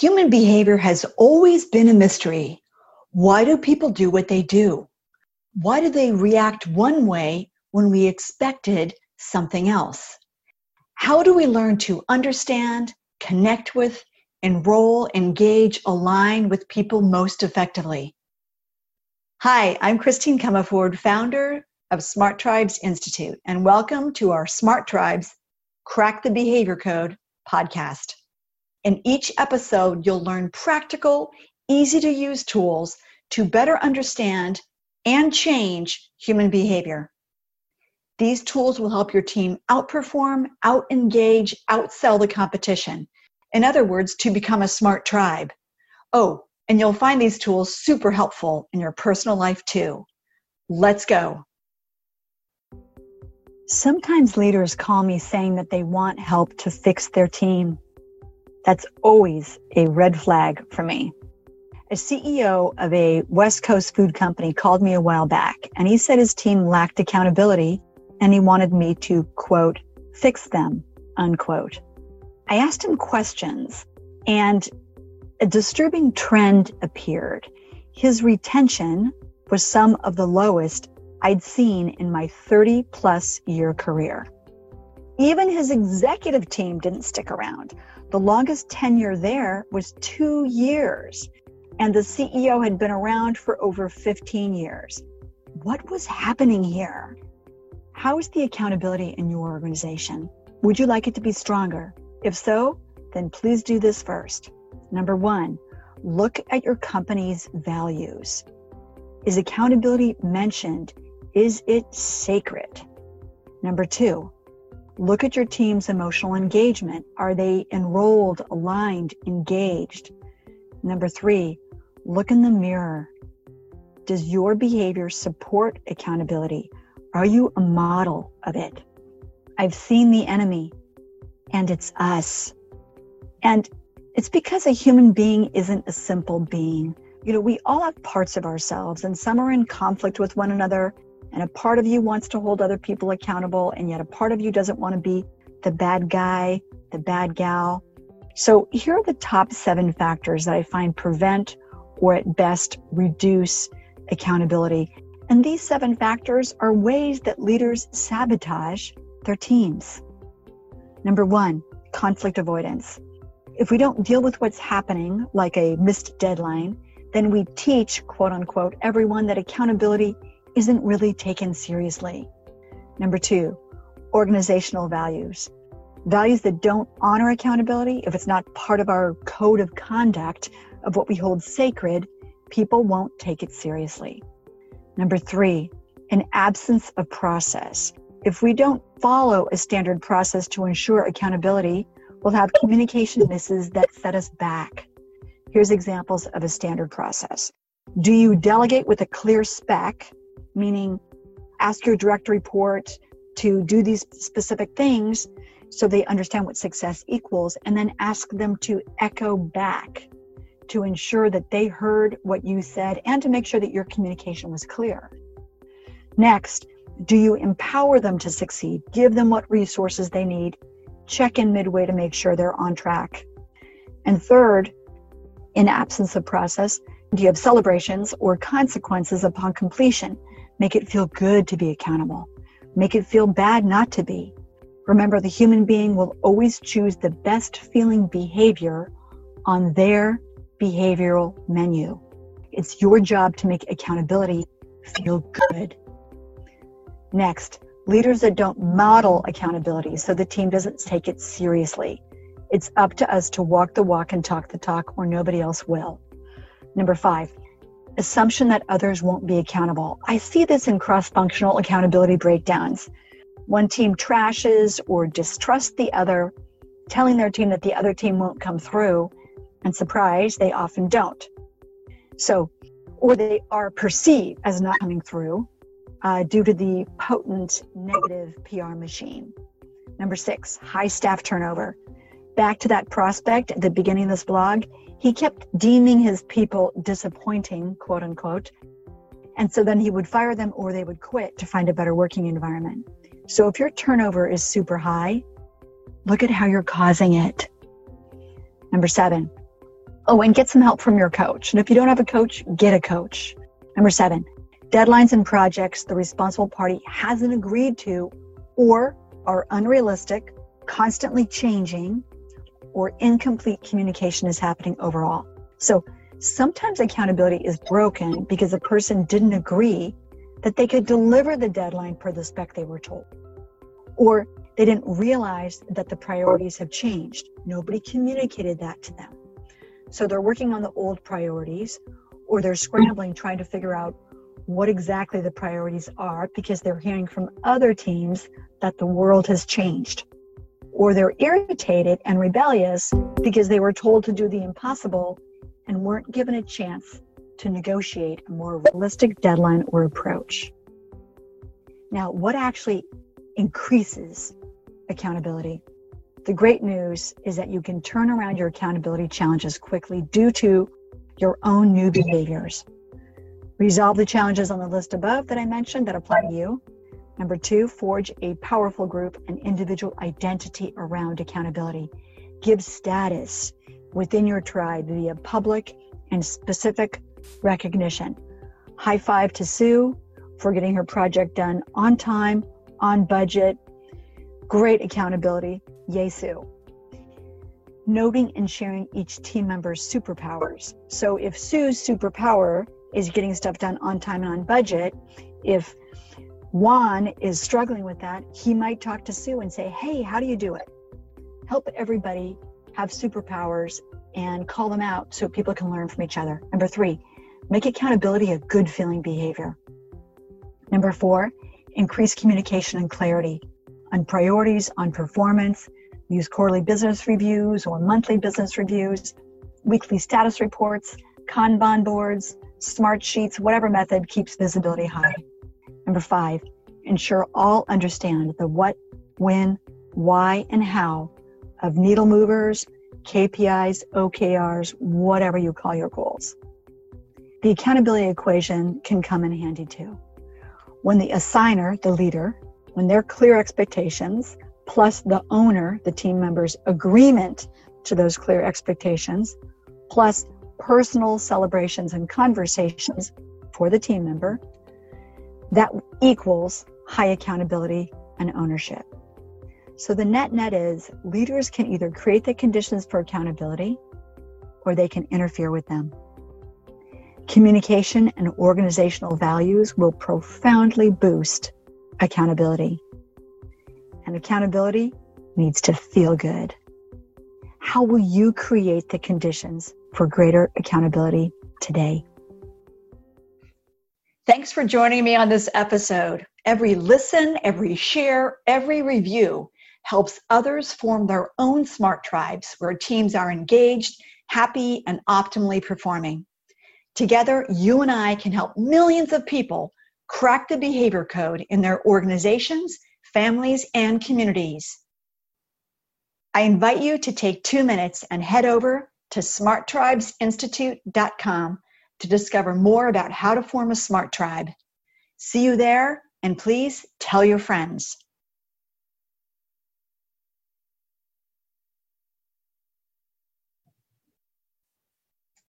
Human behavior has always been a mystery. Why do people do what they do? Why do they react one way when we expected something else? How do we learn to understand, connect with, enroll, engage, align with people most effectively? Hi, I'm Christine Comaford, founder of Smart Tribes Institute, and welcome to our Smart Tribes Crack the Behavior Code podcast. In each episode, you'll learn practical, easy to use tools to better understand and change human behavior. These tools will help your team outperform, out engage, outsell the competition. In other words, to become a smart tribe. Oh, and you'll find these tools super helpful in your personal life too. Let's go. Sometimes leaders call me saying that they want help to fix their team. That's always a red flag for me. A CEO of a West Coast food company called me a while back and he said his team lacked accountability and he wanted me to, quote, fix them, unquote. I asked him questions and a disturbing trend appeared. His retention was some of the lowest I'd seen in my 30 plus year career. Even his executive team didn't stick around. The longest tenure there was two years, and the CEO had been around for over 15 years. What was happening here? How is the accountability in your organization? Would you like it to be stronger? If so, then please do this first. Number one, look at your company's values. Is accountability mentioned? Is it sacred? Number two, Look at your team's emotional engagement. Are they enrolled, aligned, engaged? Number three, look in the mirror. Does your behavior support accountability? Are you a model of it? I've seen the enemy, and it's us. And it's because a human being isn't a simple being. You know, we all have parts of ourselves, and some are in conflict with one another, and a part of you wants to hold other people accountable, and yet a part of you doesn't want to be the bad guy, the bad gal. So, here are the top seven factors that I find prevent or at best reduce accountability. And these seven factors are ways that leaders sabotage their teams. Number one, conflict avoidance. If we don't deal with what's happening, like a missed deadline, then we teach, quote unquote, everyone that accountability isn't really taken seriously. Number two, organizational values. Values that don't honor accountability, if it's not part of our code of conduct of what we hold sacred, people won't take it seriously. Number three, an absence of process. If we don't follow a standard process to ensure accountability, we'll have communication misses that set us back. Here's examples of a standard process. Do you delegate with a clear spec meaning ask your direct report to do these specific things so they understand what success equals, and then ask them to echo back to ensure that they heard what you said and to make sure that your communication was clear. Next, do you empower them to succeed? Give them what resources they need. Check in midway to make sure they're on track. And third, in absence of process, do you have celebrations or consequences upon completion? Make it feel good to be accountable. Make it feel bad not to be. Remember, the human being will always choose the best feeling behavior on their behavioral menu. It's your job to make accountability feel good. Next, leaders that don't model accountability so the team doesn't take it seriously. It's up to us to walk the walk and talk the talk, or nobody else will. Number five, assumption that others won't be accountable. I see this in cross functional accountability breakdowns. One team trashes or distrusts the other, telling their team that the other team won't come through, and surprise, they often don't. So, or they are perceived as not coming through uh, due to the potent negative PR machine. Number six, high staff turnover. Back to that prospect at the beginning of this blog, he kept deeming his people disappointing, quote unquote. And so then he would fire them or they would quit to find a better working environment. So if your turnover is super high, look at how you're causing it. Number seven, Oh, and get some help from your coach. And if you don't have a coach, get a coach. Number seven, deadlines and projects the responsible party hasn't agreed to or are unrealistic, constantly changing, or incomplete communication is happening overall. So sometimes accountability is broken because a person didn't agree that they could deliver the deadline per the spec they were told. Or they didn't realize that the priorities have changed. Nobody communicated that to them. So they're working on the old priorities or they're scrambling trying to figure out what exactly the priorities are because they're hearing from other teams that the world has changed. Or they're irritated and rebellious because they were told to do the impossible and weren't given a chance to negotiate a more realistic deadline or approach. Now, what actually increases accountability? The great news is that you can turn around your accountability challenges quickly due to your own new behaviors. Resolve the challenges on the list above that I mentioned that apply to you. Number two, forge a powerful group and individual identity around accountability. Give status within your tribe via public and specific recognition. High five to Sue for getting her project done on time, on budget. Great accountability. Yay, Sue. Noting and sharing each team member's superpowers. So if Sue's superpower is getting stuff done on time and on budget, if Juan is struggling with that, he might talk to Sue and say, Hey, how do you do it? Help everybody have superpowers and call them out so people can learn from each other. Number three, make accountability a good feeling behavior. Number four, increase communication and clarity on priorities, on performance. Use quarterly business reviews or monthly business reviews, weekly status reports, Kanban boards, smart sheets, whatever method keeps visibility high. Number five, ensure all understand the what, when, why, and how of needle movers, KPIs, OKRs, whatever you call your goals. The accountability equation can come in handy too. When the assigner, the leader, when their clear expectations plus the owner, the team member's agreement to those clear expectations, plus personal celebrations and conversations for the team member, that equals high accountability and ownership. So the net net is leaders can either create the conditions for accountability or they can interfere with them. Communication and organizational values will profoundly boost accountability. And accountability needs to feel good. How will you create the conditions for greater accountability today? Thanks for joining me on this episode. Every listen, every share, every review helps others form their own smart tribes where teams are engaged, happy, and optimally performing. Together, you and I can help millions of people crack the behavior code in their organizations, families, and communities. I invite you to take two minutes and head over to smarttribesinstitute.com to discover more about how to form a smart tribe. See you there, and please tell your friends.